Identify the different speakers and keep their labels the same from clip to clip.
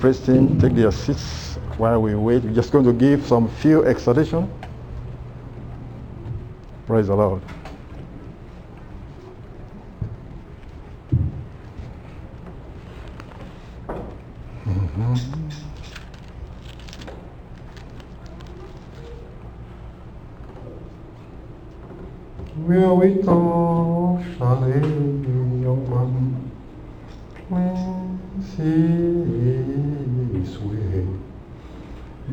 Speaker 1: The team take their seats while we wait. We're just going to give some few exhortation. Praise the Lord. Mm-hmm. Where we go, shall a young man cleanse his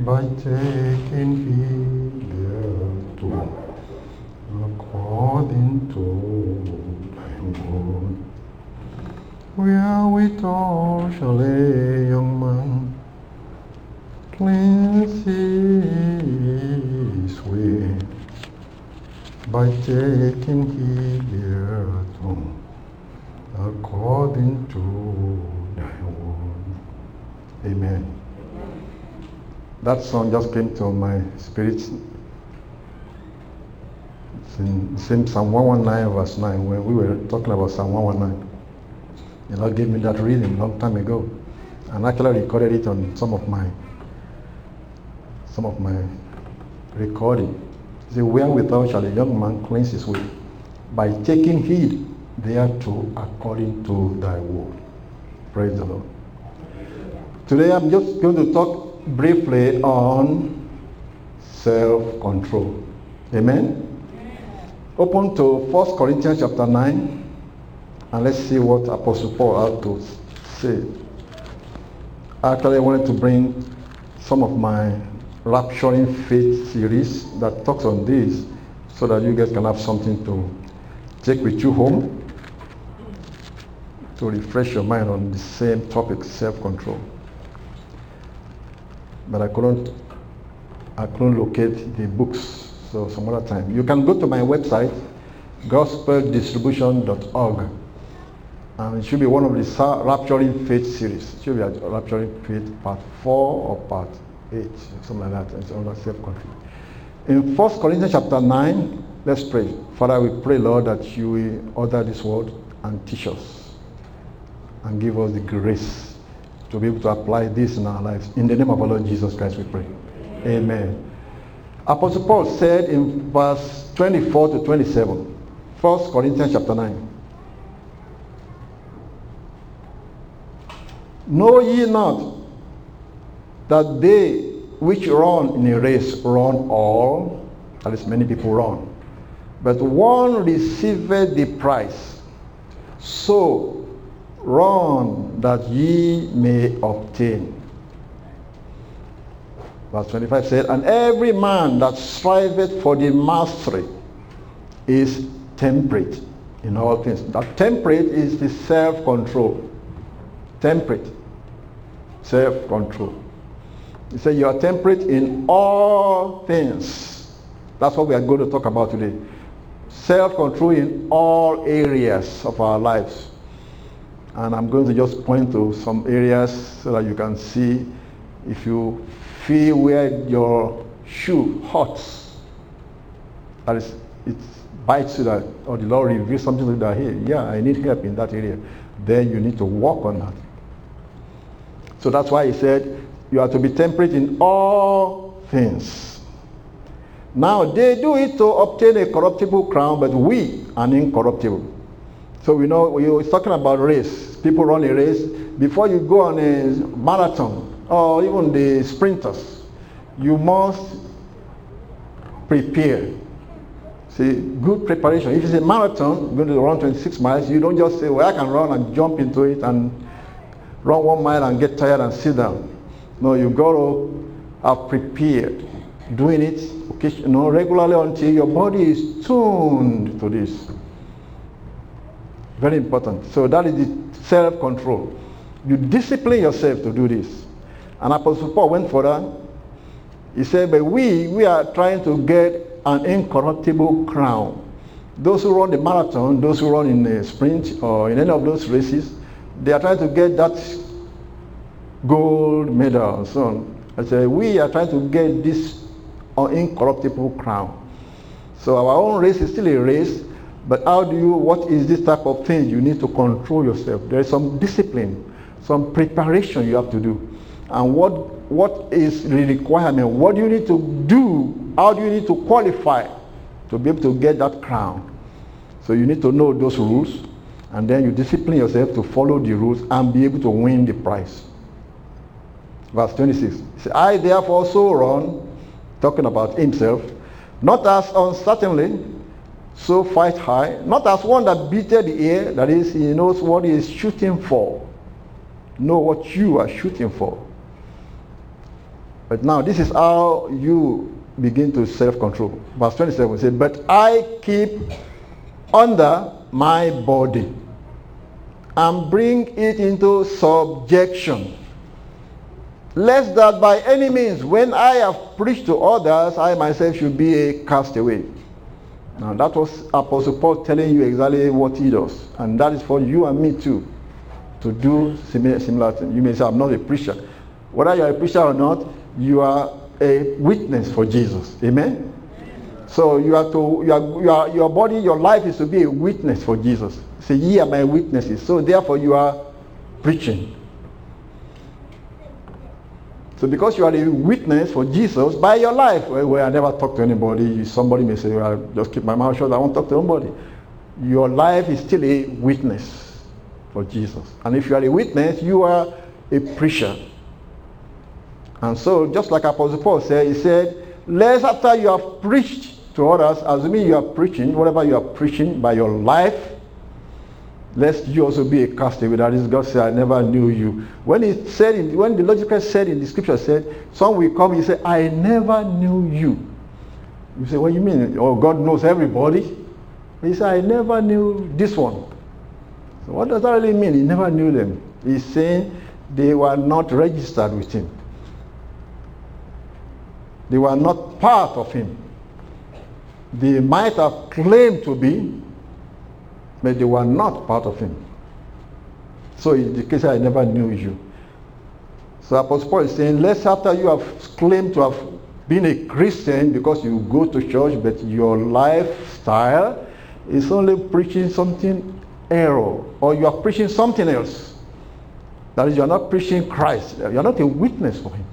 Speaker 1: by taking heed thereto, according to thy word. Where we go, shall a young man cleanse his way by taking heed thereto, according to thy word. Amen. That song just came to my spirit. It's in same Psalm 119, verse 9, when we were talking about Psalm 119. The Lord gave me that reading long time ago. And actually recorded it on some of my some of my recording. The wherewithal shall a young man cleanse his way by taking heed thereto according to thy word. Praise the Lord. Today I'm just going to talk briefly on self-control. Amen. Open to 1 Corinthians chapter 9 and let's see what Apostle Paul had to say. Actually, I wanted to bring some of my Rapturing Faith series that talks on this so that you guys can have something to take with you home to refresh your mind on the same topic, self-control. But I couldn't I couldn't locate the books, so some other time. You can go to my website, gospeldistribution.org, and it should be one of the Rapturing Faith series. It should be a Rapturing Faith part 4 or part 8, something like that. It's under self-control. In 1 Corinthians chapter 9, let's pray. Father, we pray, Lord, that you will order this word and teach us and give us the grace to be able to apply this in our lives. In the name of our Lord Jesus Christ, we pray. Amen. Apostle Paul said in verse 24 to 27, 1 Corinthians chapter 9. Know ye not that they which run in a race run all, at least many people run, but one receiveth the prize. So run that ye may obtain. Verse 25 said, And every man that striveth for the mastery is temperate in all things. That temperate is the self-control. Temperate. Self-control. He said, You are temperate in all things. That's what we are going to talk about today. Self control in all areas of our lives. And I'm going to just point to some areas so that you can see if you feel where your shoe hurts. That is, it bites you that, or the Lord reveals something to you that, hey, yeah, I need help in that area. Then you need to work on that. So that's why he said, you are to be temperate in all things. Now they do it to obtain a corruptible crown, but we an incorruptible. So we know we were talking about race. People run a race. Before you go on a marathon or even the sprinters, you must prepare. See, good preparation. If it's a marathon, going to run 26 miles, you don't just say, well, I can run and jump into it and run one mile and get tired and sit down. No, you got to have prepared, doing it you know, regularly until your body is tuned to this. Very important. So that is the self-control. You discipline yourself to do this. And Apostle Paul went further. He said, but we, we are trying to get an incorruptible crown. Those who run the marathon, those who run in a sprint or in any of those races, they are trying to get that gold medal and so on. I said, we are trying to get this incorruptible crown. So our own race is still a race, But how do you, what is this type of thing you need to control yourself? There is some discipline, some preparation you have to do. And what, what is the requirement? What do you need to do? How do you need to qualify to be able to get that crown? So you need to know those rules and then you discipline yourself to follow the rules and be able to win the prize. Verse 26. Say I therefore so run, talking about himself, not as uncertainly, so fight high, not as one that beated the air, that is, he knows what he is shooting for. Know what you are shooting for. But now, this is how you begin to self-control. Verse 27 says, But I keep under my body and bring it into subjection lest that by any means, when I have preached to others, I myself should be a castaway. Now that was Apostle Paul telling you exactly what he does. And that is for you and me too, to do similar, similar things. You may say, I'm not a preacher. Whether you're a preacher or not, you are a witness for Jesus. Amen? So you are to, you are, you are, your body, your life is to be a witness for Jesus. Say, ye are my witnesses. So therefore you are preaching. So because you are a witness for Jesus by your life, well, well I never talk to anybody. Somebody may say, well, I'll just keep my mouth shut. I won't talk to anybody. Your life is still a witness for Jesus. And if you are a witness, you are a preacher. And so, just like Apostle Paul said, he said, lest after you have preached to others, assuming you are preaching, whatever you are preaching by your life, lest you also be a castaway. That is, God said, I never knew you. When he said, in, when the logical said in the scripture said, some will come, he said, I never knew you. You say, what do you mean? Oh, God knows everybody. He said, I never knew this one. So what does that really mean? He never knew them. He's saying they were not registered with him. They were not part of him. They might have claimed to be, but they were not part of him. So in the case I never knew you. So Apostle Paul is saying, lest after you have claimed to have been a Christian because you go to church, but your lifestyle is only preaching something error, or you are preaching something else. That is, you are not preaching Christ. You are not a witness for him.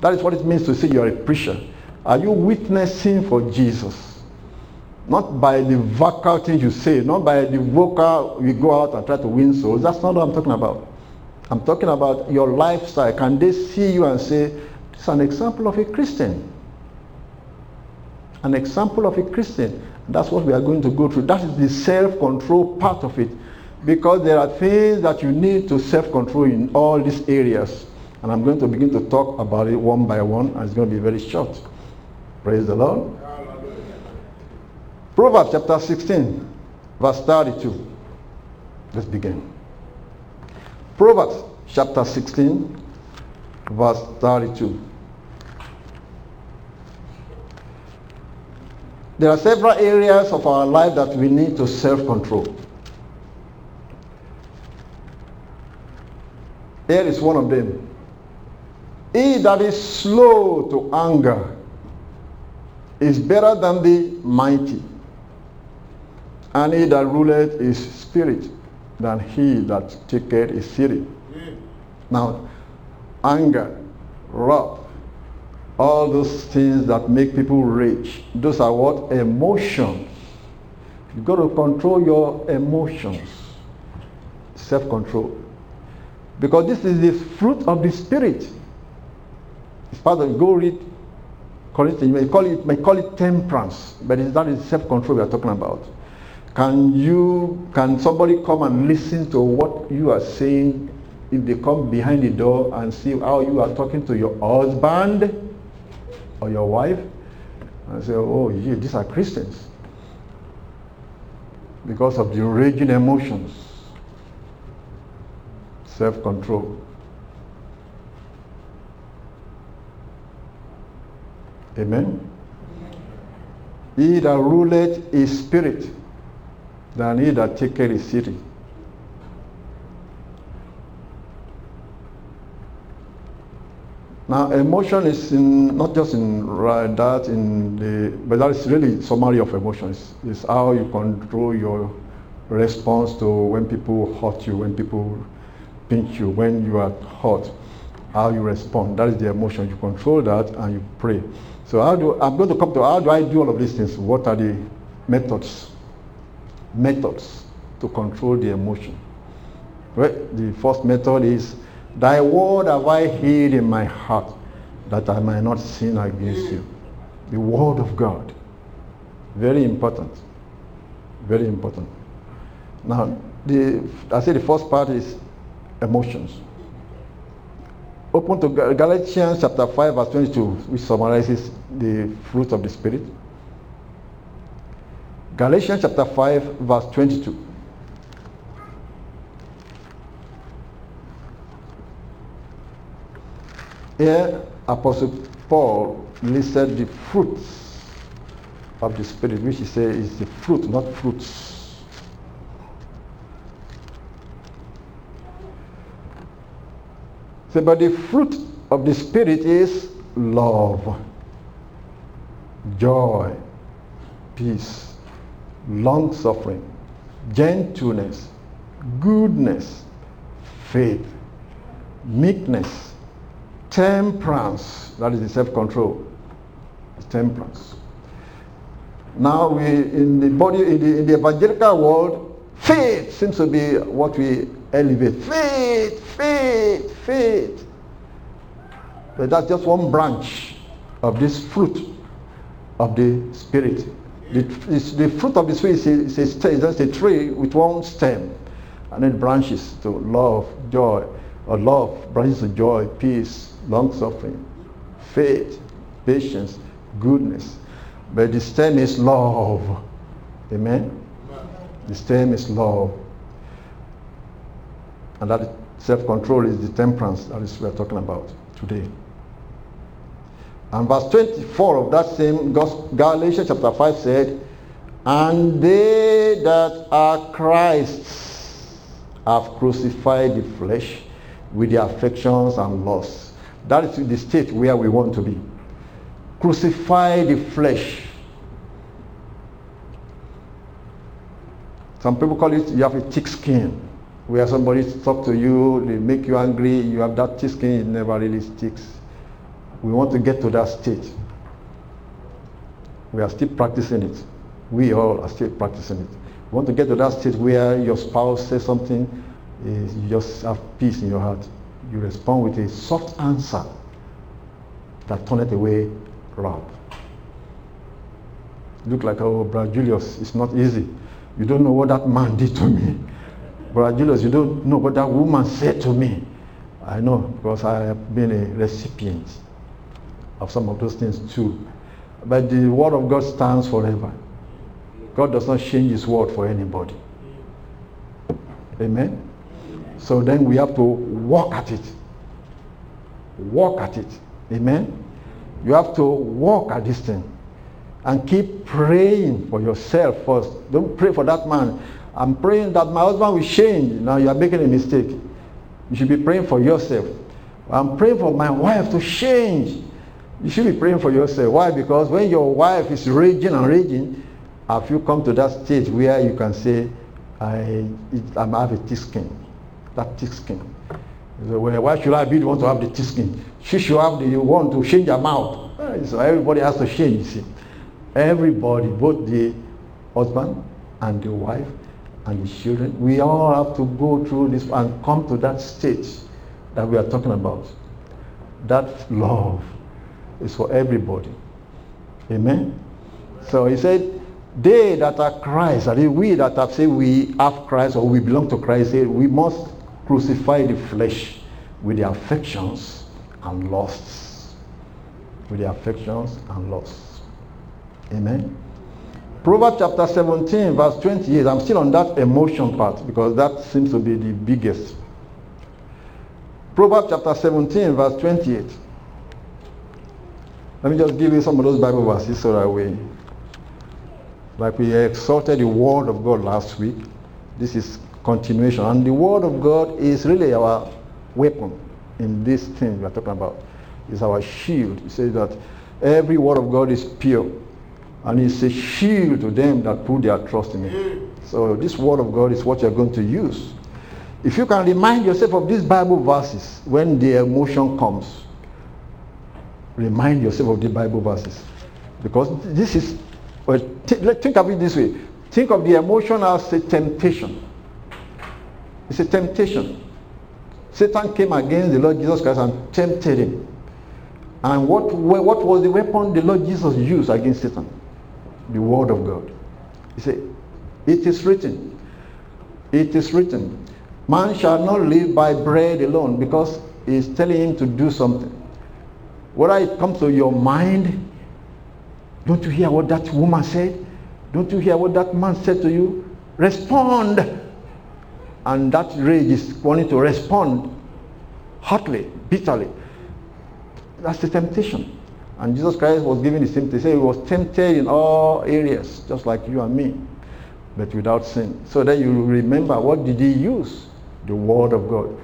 Speaker 1: That is what it means to say you are a preacher. Are you witnessing for Jesus? Not by the vocal things you say, not by the vocal you go out and try to win souls. That's not what I'm talking about. I'm talking about your lifestyle. Can they see you and say, this is an example of a Christian? An example of a Christian. That's what we are going to go through. That is the self-control part of it. Because there are things that you need to self-control in all these areas. And I'm going to begin to talk about it one by one, and it's going to be very short. Praise the Lord. Proverbs chapter 16, verse 32. Let's begin. Proverbs chapter 16, verse 32. There are several areas of our life that we need to self control. Here is one of them. He that is slow to anger is better than the mighty and he that ruleth his spirit than he that taketh his city. Now, anger, wrath, all those things that make people rage, those are what? Emotions. You've got to control your emotions. Self-control. Because this is the fruit of the spirit. It's part of go read Corinthians. You may call it, may call it temperance, but it's not self-control we are talking about. Can you, can somebody come and listen to what you are saying if they come behind the door and see how you are talking to your husband or your wife? And say, oh, yeah, these are Christians. Because of the raging emotions. Self-control. Amen. He that ruleth his spirit than he that taketh his city. Now, emotion is in, not just in that, in the, but that is really summary of emotions. It's how you control your response to when people hurt you, when people pinch you, when you are hurt, how you respond. That is the emotion. You control that and you pray. So how do I'm going to come to how do I do all of these things? What are the methods? Methods to control the emotion. Right? The first method is Thy word have I hid in my heart that I might not sin against you. The word of God. Very important. Very important. Now, the, I say the first part is emotions. Open to Galatians chapter 5, verse 22, which summarizes the fruit of the Spirit. Galatians chapter 5, verse 22. Here, Apostle Paul listed the fruits of the Spirit, which he says is the fruit, not fruits. So, but the fruit of the Spirit is love, joy, peace, long suffering, gentleness, goodness, faith, meekness, temperance. That is the self-control. Temperance. Now we in the body in the, in the evangelical world, faith seems to be what we elevate. Faith, faith, faith. But that's just one branch of this fruit of the spirit. The, the fruit of the spirit is, a, is a, just a tree with one stem, and then branches to love, joy, or love branches to joy, peace, long suffering, faith, patience, goodness. But the stem is love. Amen? The stem is love. And that self-control is the temperance that is we are talking about today. And verse 24 of that same Galatians chapter 5 said, And they that are Christ's have crucified the flesh with the affections and lusts. That is the state where we want to be. Crucify the flesh. Some people call it you have a thick skin. Where somebody talk to you, they make you angry, you have that thick skin, it never really sticks. We want to get to that state. We are still practicing it. We all are still practicing it. We want to get to that state where your spouse says something, eh, you just have peace in your heart you respond with a soft answer that turneth away wrath. Look like, oh, Brother Julius, it's not easy. You don't know what that man did to me. Brother Julius, you don't know what that woman said to me. I know because I have been a recipient of some of those things too. But the word of God stands forever. God does not change his word for anybody. Amen. So then we have to walk at it. Walk at it. Amen. You have to walk at this thing and keep praying for yourself first. Don't pray for that man. I'm praying that my husband will change. Now you are making a mistake. You should be praying for yourself. I'm praying for my wife to change. You should be praying for yourself. Why? Because when your wife is raging and raging, have you come to that stage where you can say, I, I have a thick skin that thick skin. So why should I be the one to have the thick skin? She should have the one to change her mouth. So everybody has to change, you see. Everybody, both the husband and the wife and the children, we all have to go through this and come to that stage that we are talking about. That love is for everybody. Amen. So he said, they that are Christ, is we that have said we have Christ or we belong to Christ, say we must crucify the flesh with the affections and lusts. With the affections and lusts. Amen. Proverbs chapter 17, verse 28. I'm still on that emotion part because that seems to be the biggest. Proverbs chapter 17, verse 28. Let me just give you some of those Bible verses so that we, like we exalted the word of God last week. This is continuation. And the Word of God is really our weapon in this thing we are talking about. is our shield. He says that every word of God is pure. And it's a shield to them that put their trust in it. So this word of God is what you're going to use. If you can remind yourself of these Bible verses when the emotion comes, remind yourself of the Bible verses. Because this is, well, think of it this way. Think of the emotion as a temptation. It's a temptation. Satan came against the Lord Jesus Christ and tempted him. And what, what was the weapon the Lord Jesus used against Satan? The Word of God. He said, It is written. It is written. Man shall not live by bread alone because he's telling him to do something. Whether it comes to your mind, don't you hear what that woman said? Don't you hear what that man said to you? Respond. And that rage is wanting to respond hotly, bitterly. That's the temptation. And Jesus Christ was given the same. Say he was tempted in all areas, just like you and me, but without sin. So that you remember what did he use? The word of God.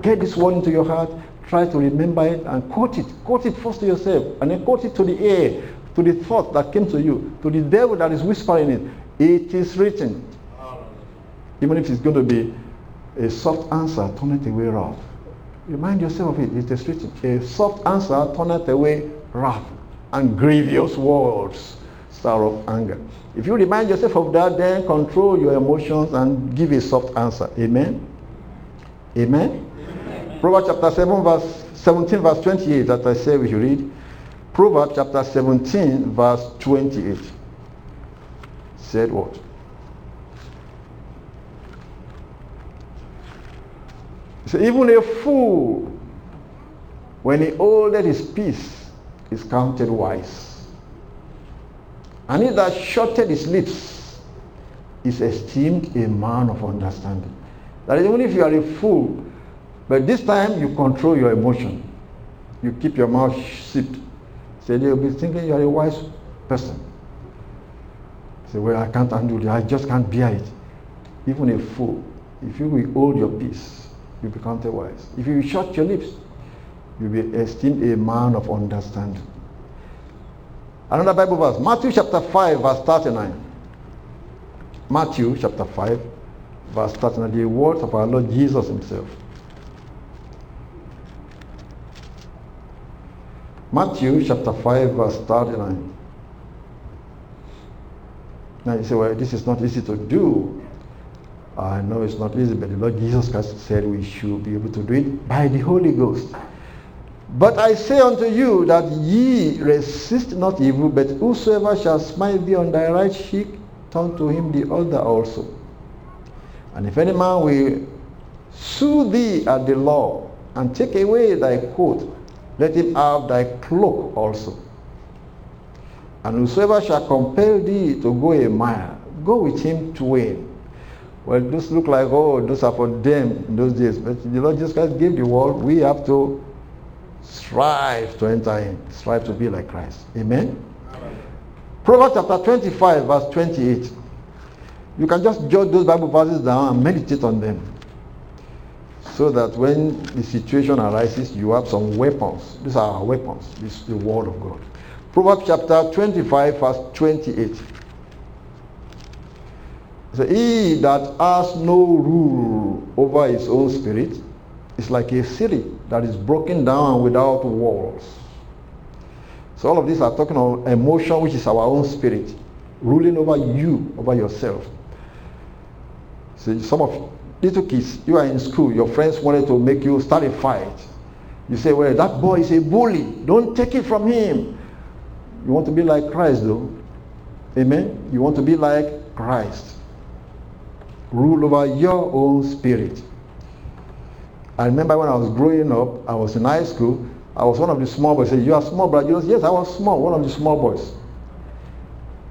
Speaker 1: Get this word into your heart. Try to remember it and quote it. Quote it first to yourself, and then quote it to the air, to the thought that came to you, to the devil that is whispering it. It is written. Even if it's going to be a soft answer, turn it away wrath. Remind yourself of it. It is written. A soft answer turneth away wrath and grievous words, sorrow, anger. If you remind yourself of that, then control your emotions and give a soft answer. Amen. Amen. Proverbs chapter 7, verse 17, verse 28, that I say we should read. Proverbs chapter 17, verse 28. Said what? So even a fool, when he holdeth his peace, is counted wise. And he that shutteth his lips is esteemed a man of understanding. That is, even if you are a fool, but this time you control your emotion. You keep your mouth zipped. Say, they'll be thinking you are a wise person. Say, well, I can't handle it. I just can't bear it. Even a fool, if you will hold your peace, you be counted wise. If you shut your lips, you'll be esteemed a man of understanding. Another Bible verse, Matthew chapter 5, verse 39. Matthew chapter 5, verse 39, the words of our Lord Jesus himself. Matthew chapter 5, verse 39. Now you say, well, this is not easy to do. I know it's not easy, but the Lord Jesus Christ said we should be able to do it by the Holy Ghost. But I say unto you that ye resist not evil, but whosoever shall smite thee on thy right cheek, turn to him the other also. And if any man will sue thee at the law, and take away thy coat, let him have thy cloak also. And whosoever shall compel thee to go a mile, go with him twain. Well, those look like, oh, those are for them in those days. But the Lord Jesus Christ gave the world. We have to strive to enter in, strive to be like Christ. Amen? Amen. Proverbs chapter 25, verse 28. You can just jot those Bible verses down and meditate on them. So that when the situation arises, you have some weapons. These are our weapons. This is the word of God. Proverbs chapter 25, verse 28. So he that has no rule over his own spirit is like a city that is broken down without walls. So all of these are talking about emotion, which is our own spirit, ruling over you, over yourself. So some of little kids, you are in school, your friends wanted to make you start a fight. You say, well, that boy is a bully. Don't take it from him. You want to be like Christ, though. Amen? You want to be like Christ rule over your own spirit. I remember when I was growing up, I was in high school, I was one of the small boys. Say, you are small, brother. Yes, I was small, one of the small boys.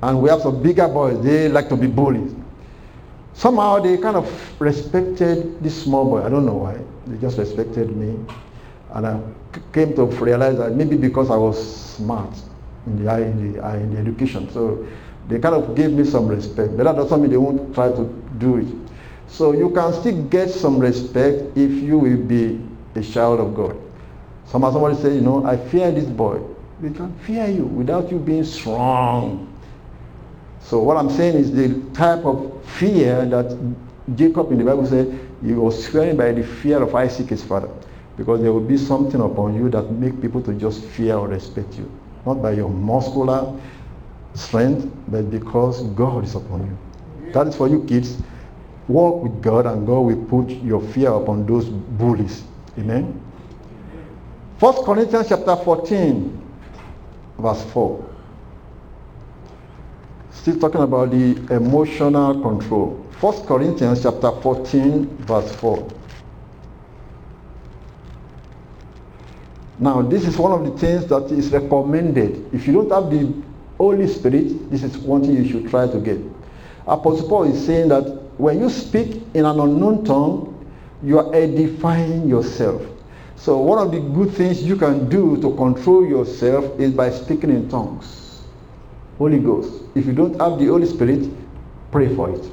Speaker 1: And we have some bigger boys, they like to be bullied. Somehow they kind of respected this small boy. I don't know why. They just respected me. And I came to realize that maybe because I was smart in the, in the, in the education. So they kind of gave me some respect, but that doesn't mean they won't try to do it. So you can still get some respect if you will be a child of God. Some somebody say, you know, I fear this boy. They can fear you without you being strong. So what I'm saying is the type of fear that Jacob in the Bible said he was fearing by the fear of Isaac his father. Because there will be something upon you that make people to just fear or respect you. Not by your muscular strength, but because God is upon you. That is for you kids. Walk with God and God will put your fear upon those bullies. Amen. First Corinthians chapter 14, verse 4. Still talking about the emotional control. First Corinthians chapter 14, verse 4. Now, this is one of the things that is recommended. If you don't have the Holy Spirit, this is one thing you should try to get. Apostle Paul is saying that when you speak in an unknown tongue, you are edifying yourself. So one of the good things you can do to control yourself is by speaking in tongues. Holy Ghost. If you don't have the Holy Spirit, pray for it.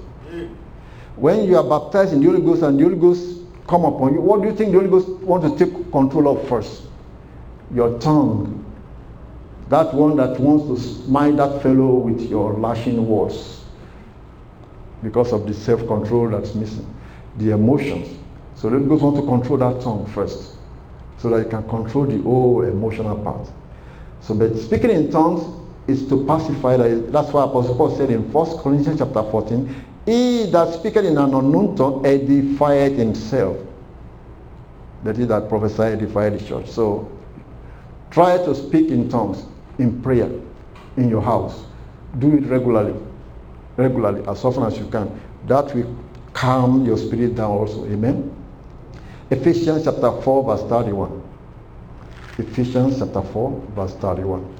Speaker 1: When you are baptized in the Holy Ghost and the Holy Ghost come upon you, what do you think the Holy Ghost want to take control of first? Your tongue. That one that wants to smite that fellow with your lashing words because of the self-control that's missing. The emotions. So the Holy Ghost want to control that tongue first so that you can control the whole emotional part. So but speaking in tongues is to pacify. That's why Apostle Paul said in 1 Corinthians chapter 14, He that speaketh in an unknown tongue edifieth himself. That is that prophesy edified the church. So try to speak in tongues in prayer in your house. Do it regularly. Regularly, as often as you can. That will calm your spirit down also. Amen. Ephesians chapter 4, verse 31. Ephesians chapter 4, verse 31.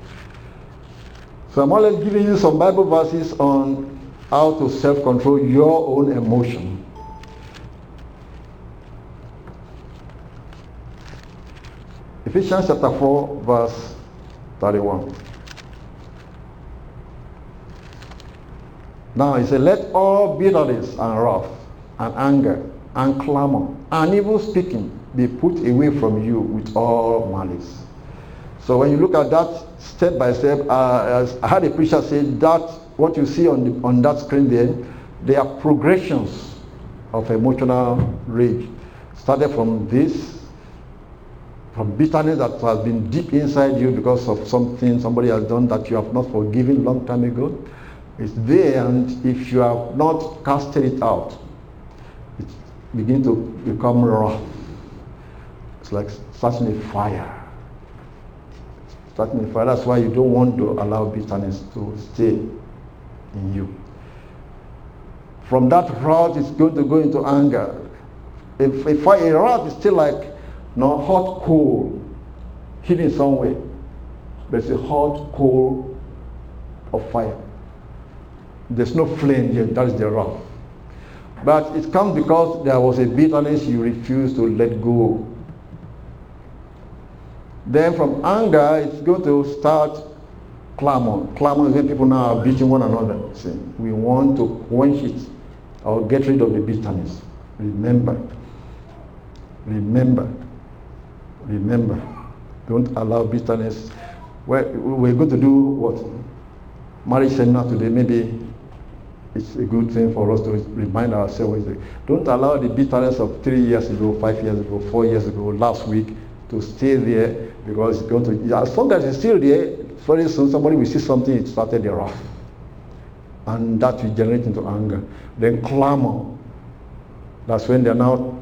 Speaker 1: So I'm only giving you some Bible verses on how to self-control your own emotion. Ephesians chapter 4, verse 31. Now he said, Let all bitterness and wrath and anger and clamor and evil speaking be put away from you with all malice. So when you look at that step by step, uh, I had a preacher say that what you see on, the, on that screen there, they are progressions of emotional rage. Started from this, from bitterness that has been deep inside you because of something somebody has done that you have not forgiven long time ago. It's there, and if you have not casted it out, it begins to become raw. It's like starting a fire. Starting. That's why you don't want to allow bitterness to stay in you. From that root, it's going to go into anger. If, if a root is still like you no hot coal hidden somewhere, there's a hot coal of fire. There's no flame yet. That is the rock. But it comes because there was a bitterness you refused to let go. Then from anger, it's going to start clamor. Clamor is when people now are beating one another. See, we want to quench it or get rid of the bitterness. Remember. Remember. Remember. Don't allow bitterness. We're, we're going to do what? Marriage seminar today. Maybe it's a good thing for us to remind ourselves. Don't allow the bitterness of three years ago, five years ago, four years ago, last week to stay there because it's going to, as long as it's still there, very soon somebody will see something, it started there off. And that will generate into anger. Then clamor. That's when they're now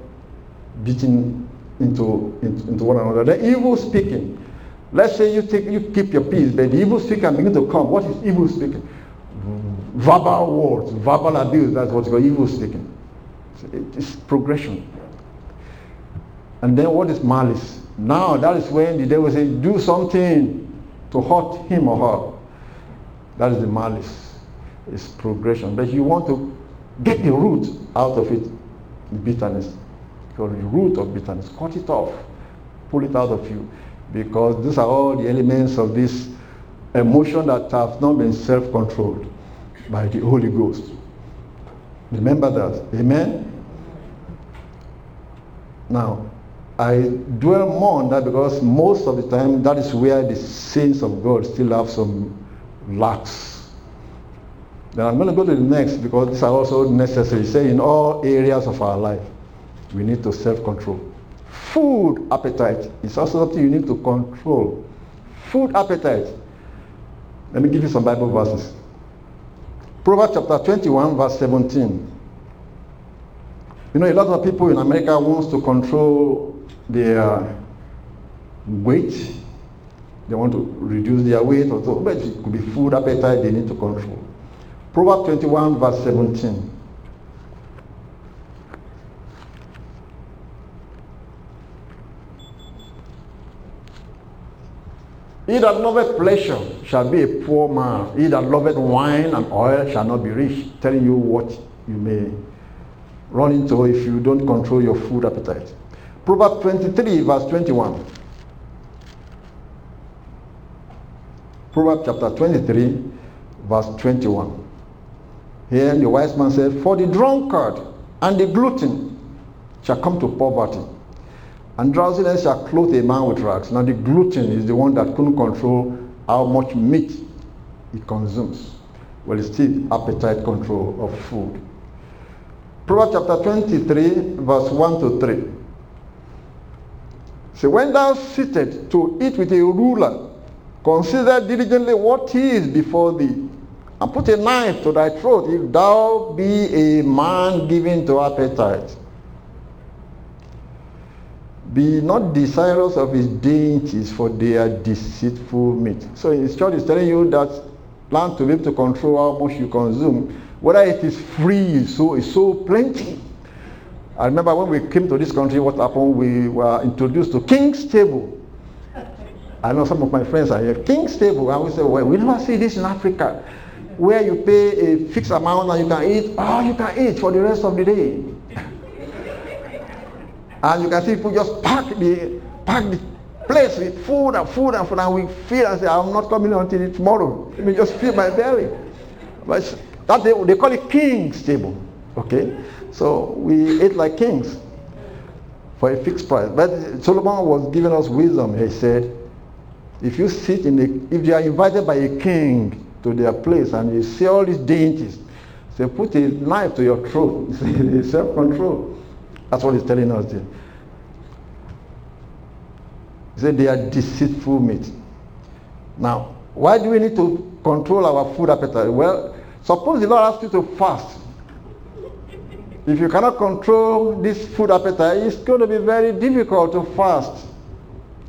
Speaker 1: beating into, into, into one another. Then evil speaking. Let's say you take you keep your peace, but the evil speaker begin to come. What is evil speaking? verbal words, verbal abuse, that's what's called evil speaking. It's progression. And then what is malice? Now that is when the devil says, do something to hurt him or her. That is the malice. It's progression. But you want to get the root out of it, the bitterness. Because the root of bitterness, cut it off, pull it out of you. Because these are all the elements of this emotion that have not been self-controlled by the Holy Ghost. Remember that. Amen? Now, I dwell more on that because most of the time that is where the saints of God still have some lacks. Then I'm going to go to the next because these are also necessary. Say in all areas of our life, we need to self-control. Food appetite is also something you need to control. Food appetite. Let me give you some Bible verses. Proverbs chapter 21, verse 17. You know, a lot of people in America wants to control their weight. They want to reduce their weight or so, but it could be food appetite they need to control. Proverbs 21, verse 17. He that loveth pleasure shall be a poor man. He that loveth wine and oil shall not be rich. Telling you what you may run into if you don't control your food appetite. Proverbs 23, verse 21. Proverbs chapter 23, verse 21. Here the wise man said, For the drunkard and the glutton shall come to poverty, and drowsiness shall clothe a man with rags. Now the glutton is the one that couldn't control how much meat he consumes. Well, it's still appetite control of food. Proverbs chapter 23, verse 1 to 3. So when thou sittest to eat with a ruler, consider diligently what he is before thee, and put a knife to thy throat if thou be a man given to appetite. Be not desirous of his dainties, for they are deceitful meat. So his church is telling you that plan to able to control how much you consume, whether it is free, so it's so plenty. I remember when we came to this country, what happened? We were introduced to King's Table. I know some of my friends are here. King's Table. And we say, well, we never see this in Africa, where you pay a fixed amount and you can eat. Oh, you can eat for the rest of the day. and you can see people just pack the pack the place with food and food and food, and we feel and say, I'm not coming until tomorrow. Let me just fill my belly. But that they, they call it King's Table. Okay. So we ate like kings for a fixed price. But Solomon was giving us wisdom. He said, if you sit in the, if you are invited by a king to their place and you see all these dainties, say put a knife to your throat. Self-control. That's what he's telling us there. He said they are deceitful meat. Now, why do we need to control our food appetite? Well, suppose the Lord asks you to fast if you cannot control this food appetite, it's going to be very difficult to fast.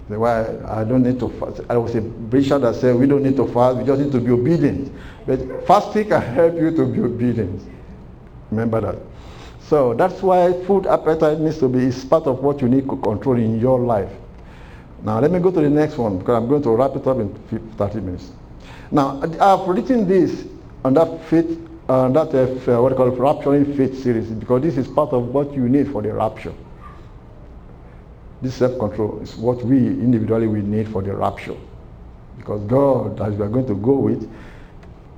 Speaker 1: Why I don't need to fast. I was a preacher that said we don't need to fast, we just need to be obedient. But fasting can help you to be obedient. Remember that. So that's why food appetite needs to be is part of what you need to control in your life. Now let me go to the next one because I'm going to wrap it up in 30 minutes. Now I've written this that faith uh, that uh, what we call rapturing faith series because this is part of what you need for the rapture. This self-control is what we individually we need for the rapture. Because God, as we are going to go with,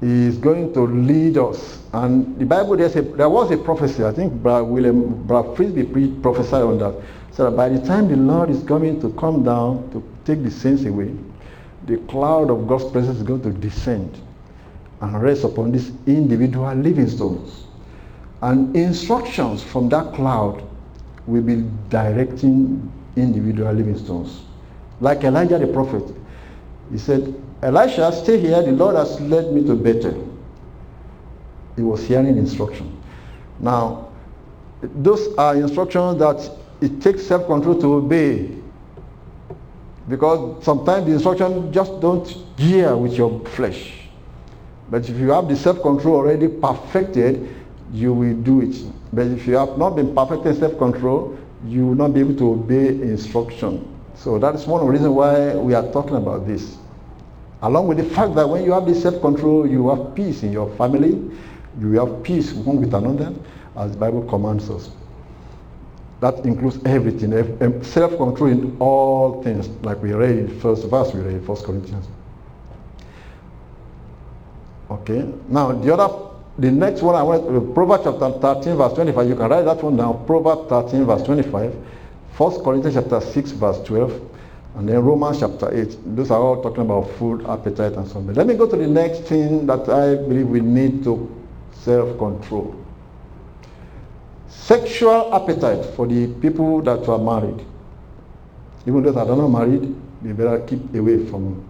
Speaker 1: is going to lead us. And the Bible, a, there was a prophecy, I think Brother William Brother Frisbee prophesied on that. So that by the time the Lord is coming to come down to take the saints away, the cloud of God's presence is going to descend and rest upon these individual living stones. And instructions from that cloud will be directing individual living stones. Like Elijah the prophet, he said, Elisha, stay here, the Lord has led me to Bethel. He was hearing instruction. Now, those are instructions that it takes self-control to obey. Because sometimes the instructions just don't gear with your flesh. But if you have the self-control already perfected, you will do it. But if you have not been perfected self-control, you will not be able to obey instruction. So that is one of the reasons why we are talking about this. Along with the fact that when you have this self-control, you have peace in your family, you have peace one with another, as the Bible commands us. That includes everything, self-control in all things, like we read in first verse, we read in First Corinthians. Okay. Now the other, the next one I want, Proverbs chapter 13 verse 25. You can write that one down. Proverbs 13 verse 25. 1 Corinthians chapter 6, verse 12, and then Romans chapter 8. Those are all talking about food, appetite, and so on. Let me go to the next thing that I believe we need to self-control. Sexual appetite for the people that are married. Even those that are not married, they better keep away from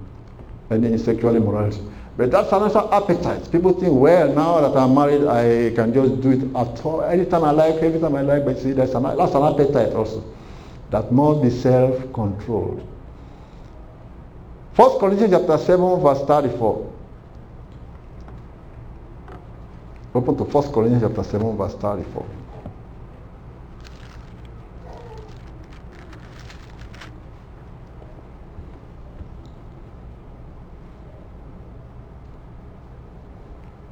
Speaker 1: any sexual immorality. But that's another appetite. People think, well, now that I'm married, I can just do it at all. Anytime I like, every time I like, but see, that's an, that's an appetite also. That must be self-controlled. First Corinthians chapter 7, verse 34. Open to First Corinthians chapter 7, verse 34.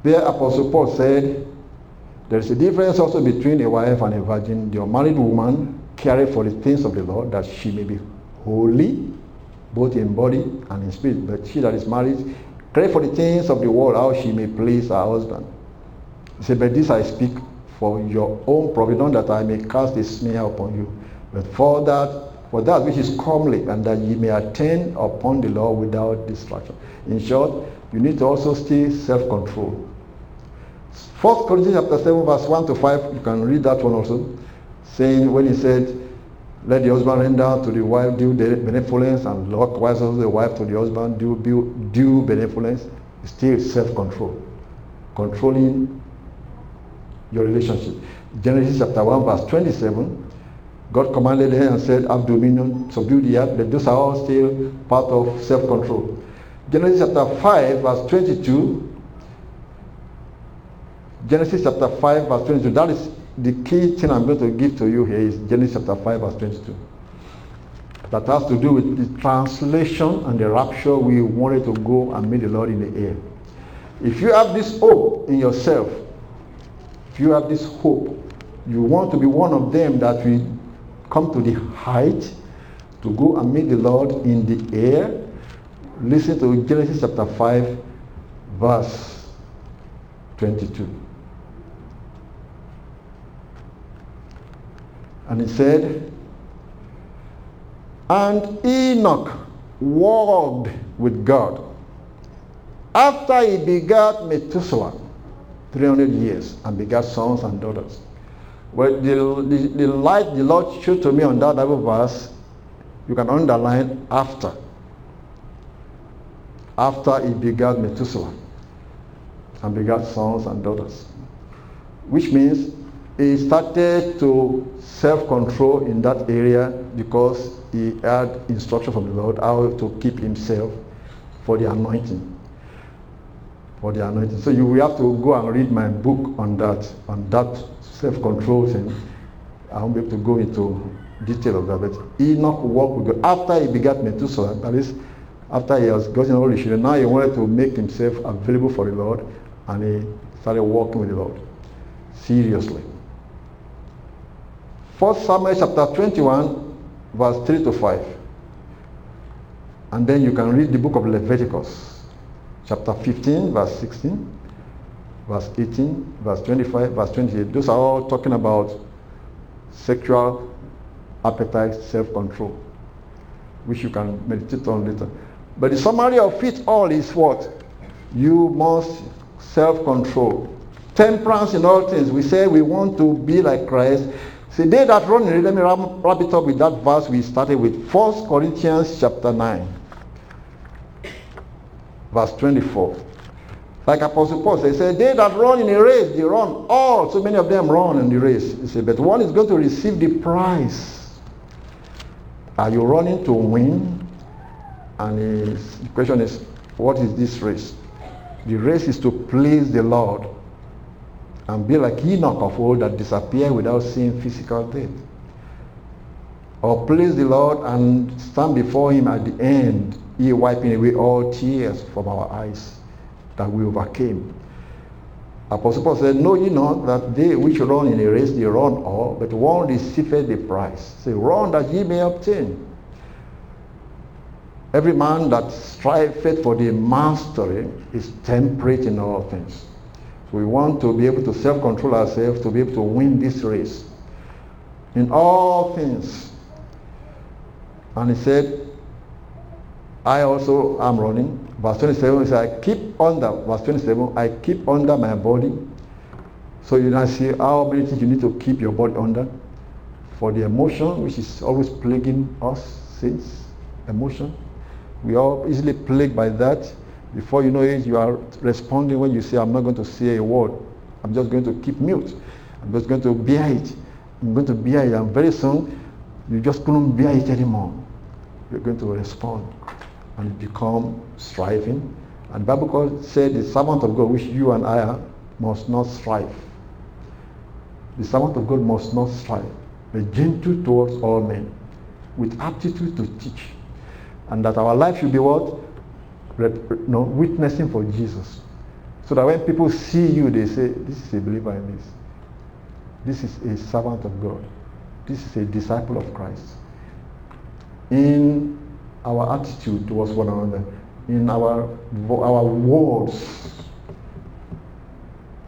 Speaker 1: There, Apostle Paul said, there is a difference also between a wife and a virgin. The married woman carry for the things of the Lord that she may be holy, both in body and in spirit. But she that is married, carry for the things of the world, how she may please her husband. He said, But this I speak for your own profit, not that I may cast a smear upon you, but for that for that which is comely, and that ye may attend upon the law without distraction. In short, you need to also stay self-control. First Corinthians chapter 7, verse 1 to 5, you can read that one also, saying when he said, Let the husband render to the wife due benevolence, and likewise also the wife to the husband due, due, benevolence, still self-control. Controlling your relationship. Genesis chapter 1, verse 27, God commanded her and said, Have dominion, subdue the earth, those are all still part of self-control. Genesis chapter 5, verse 22, Genesis chapter 5, verse 22. That is the key thing I'm going to give to you here is Genesis chapter 5, verse 22. That has to do with the translation and the rapture we wanted to go and meet the Lord in the air. If you have this hope in yourself, if you have this hope, you want to be one of them that will come to the height to go and meet the Lord in the air, listen to Genesis chapter 5, verse 22. And he said, And Enoch walked with God after he begat Methuselah 300 years and begat sons and daughters. Well, the, the, the light the Lord showed to me on that Bible verse, you can underline after. After he begat Methuselah and begat sons and daughters. Which means he started to self-control in that area because he had instruction from the Lord how to keep himself for the anointing. For the anointing. So you will have to go and read my book on that, on that self-control thing. I won't be able to go into detail of that, but Enoch walked with God after he begat Methuselah. That is, after he has gotten all the children, now he wanted to make himself available for the Lord, and he started walking with the Lord seriously. 1 Samuel chapter 21, verse 3 to 5. And then you can read the book of Leviticus, chapter 15, verse 16, verse 18, verse 25, verse 28. Those are all talking about sexual appetite, self-control, which you can meditate on later. But the summary of it all is what? You must self-control. Temperance in all things. We say we want to be like Christ. See, they that run in let me wrap it up with that verse we started with. 1 Corinthians chapter 9, verse 24. Like Apostle Paul said, say, they that run in a race, they run all. So many of them run in the race. He said, but one is going to receive the prize. Are you running to win? And the question is, what is this race? The race is to please the Lord and be like Enoch of old that disappeared without seeing physical death. Or please the Lord and stand before him at the end, he wiping away all tears from our eyes that we overcame. Apostle Paul said, Know ye not that they which run in a race, they run all, but one receiveth the prize. Say, run that ye may obtain. Every man that striveth for the mastery is temperate in all things. We want to be able to self-control ourselves to be able to win this race. In all things, And he said, I also am running. Verse 27 says, I keep under, verse 27, I keep under my body. So you now see how many things you need to keep your body under. For the emotion, which is always plaguing us, since emotion. We are easily plagued by that. Before you know it, you are responding when you say, I'm not going to say a word. I'm just going to keep mute. I'm just going to bear it. I'm going to bear it. And very soon, you just couldn't bear it anymore. You're going to respond and become striving. And Bible said the servant of God, which you and I are, must not strive. The servant of God must not strive, but gentle towards all men, with aptitude to teach. And that our life should be what? No, witnessing for Jesus. So that when people see you, they say, This is a believer in this. This is a servant of God. This is a disciple of Christ. In our attitude towards one another, in our, our words,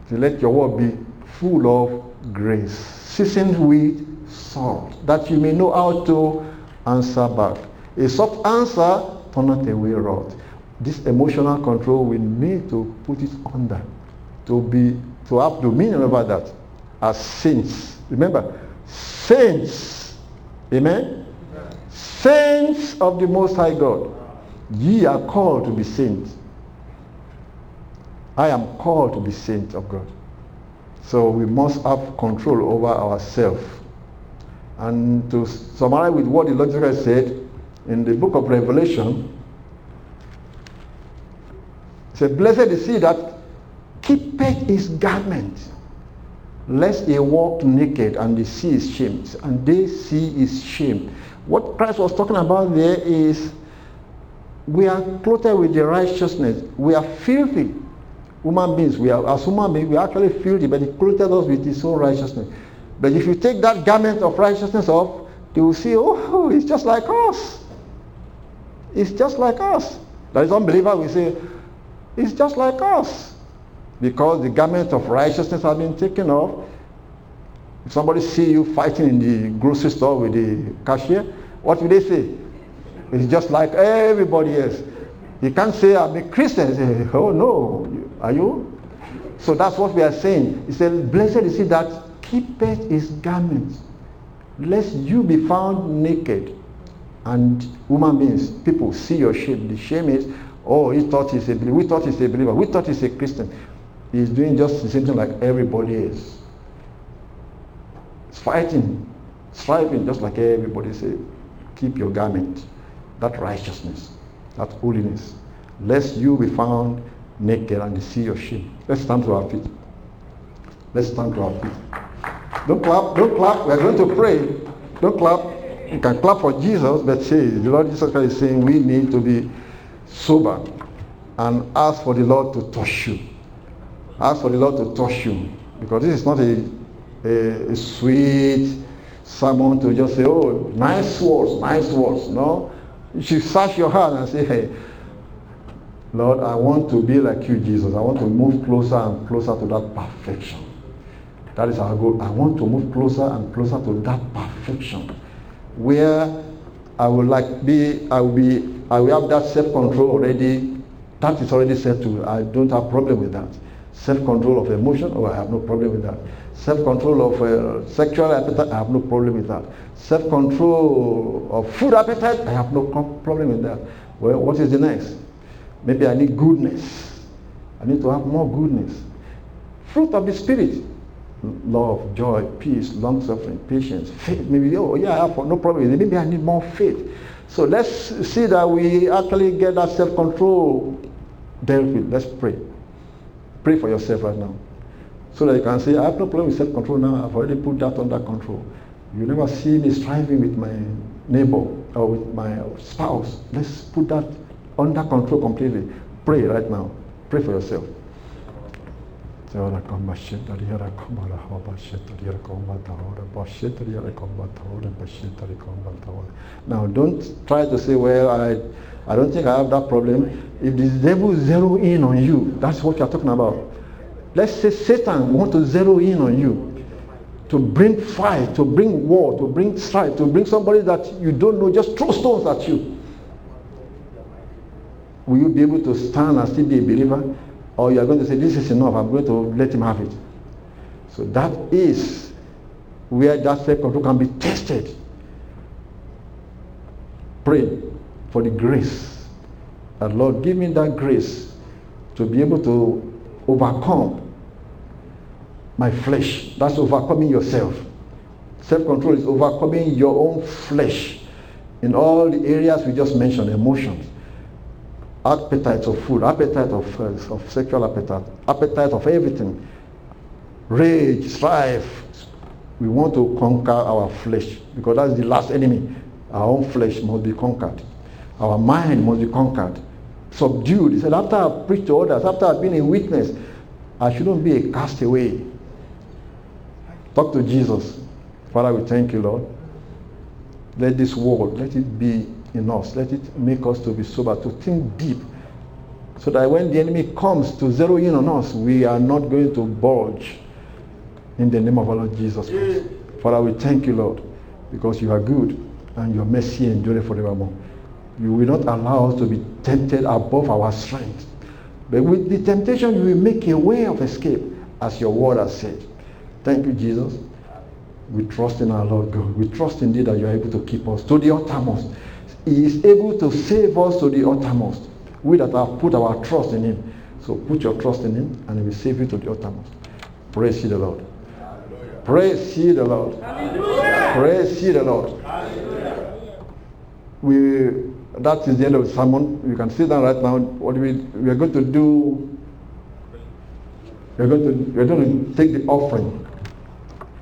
Speaker 1: to let your word be full of grace, seasoned with salt, that you may know how to answer back. A soft answer turneth away wrath. This emotional control, we need to put it under, to be to have dominion over that as saints. Remember, saints. Amen? Saints of the Most High God. Ye are called to be saints. I am called to be saint of God. So we must have control over ourselves. And to summarize with what the Lord said in the book of Revelation, he Blessed is he that keepeth his garment, lest he walk naked and they see his shame. And they see his shame. What Christ was talking about there is we are clothed with the righteousness. We are filthy human beings. We are as human beings, we are actually filthy, but he clothed us with his own righteousness. But if you take that garment of righteousness off, you will see, oh, it's just like us. It's just like us. That is unbeliever We say, it's just like us. Because the garment of righteousness has been taken off. If somebody see you fighting in the grocery store with the cashier, what will they say? It's just like everybody else. You can't say, I'm a Christian. Say, oh no, are you? So that's what we are saying. He said, Blessed is he that keepeth his garments, lest you be found naked. And human beings, people see your shame. The shame is, oh, he thought he's a believer. We thought he's a believer. We thought he's a Christian. He's doing just the same thing like everybody is. He's fighting, striving just like everybody say. Keep your garment, that righteousness, that holiness, lest you be found naked and see your shame. Let's stand to our feet. Let's stand to our feet. Don't clap, don't clap. We're going to pray. Don't clap. You can clap for Jesus, but say, the Lord Jesus Christ is saying we need to be sober and ask for the Lord to touch you. Ask for the Lord to touch you. Because this is not a, a, a sweet sermon to just say, oh, nice words, nice words. No. You should search your heart and say, hey, Lord, I want to be like you, Jesus. I want to move closer and closer to that perfection. That is our goal. I want to move closer and closer to that perfection. Where I will like be, I will be, I will have that self-control already. That is already set settled. I don't have problem with that. Self-control of emotion, oh, I have no problem with that. Self-control of uh, sexual appetite, I have no problem with that. Self-control of food appetite, I have no problem with that. Well, what is the next? Maybe I need goodness. I need to have more goodness. Fruit of the Spirit. Love, joy, peace, long suffering, patience, faith. Maybe, oh yeah, I have no problem with it. Maybe I need more faith. So let's see that we actually get that self-control dealt with. Let's pray. Pray for yourself right now. So that you can say, I have no problem with self-control now. I've already put that under control. You never see me striving with my neighbor or with my spouse. Let's put that under control completely. Pray right now. Pray for yourself. Now don't try to say, well, I, I don't think I have that problem. If the devil zero in on you, that's what you're talking about. Let's say Satan want to zero in on you. to bring fight, to bring war, to bring strife, to bring somebody that you don't know, just throw stones at you. Will you be able to stand and still be a believer? Or you are going to say, This is enough, I'm going to let him have it. So that is where that self control can be tested. Pray for the grace. And Lord, give me that grace to be able to overcome my flesh. That's overcoming yourself. Self control is overcoming your own flesh in all the areas we just mentioned emotions, appetite of food, appetite of, uh, of sexual appetite, appetite of everything, rage, strife. We want to conquer our flesh because that's the last enemy. Our own flesh must be conquered. Our mind must be conquered, subdued. He said, after I've preached to others, after I've been a witness, I shouldn't be a castaway. Talk to Jesus. Father, we thank you, Lord. Let this world, let it be in us. Let it make us to be sober, to think deep. So that when the enemy comes to zero in on us, we are not going to budge in the name of our Lord Jesus Christ. Father, we thank you, Lord, because you are good and your mercy endures forevermore. You will not allow us to be tempted above our strength. But with the temptation, you will make a way of escape, as your word has said. Thank you, Jesus. We trust in our Lord God. We trust indeed that you are able to keep us to the uttermost. He is able to save us to the uttermost. We that have put our trust in him. So put your trust in him and he will save you to the uttermost. Praise ye the Lord. Praise ye the Lord. Hallelujah. Praise ye the Lord. Hallelujah. We that is the end of the sermon. You can sit down right now. What we we are going to do. We're going to we're going to take the offering.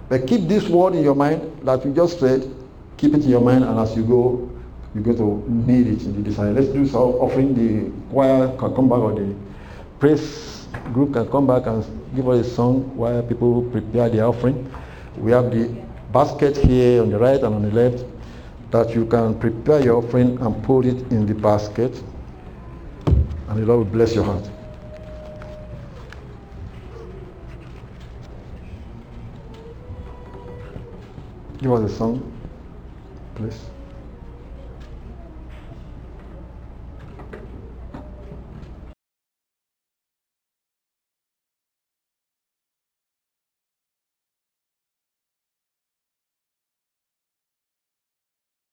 Speaker 1: But keep this word in your mind that we just said. Keep it in your mind, and as you go, you're going to need it in the design. Let's do some offering. The choir can come back, or the praise group can come back and give us a song while people prepare the offering. We have the basket here on the right and on the left that you can prepare your offering and put it in the basket. And the Lord will bless your heart. Give us a song, please.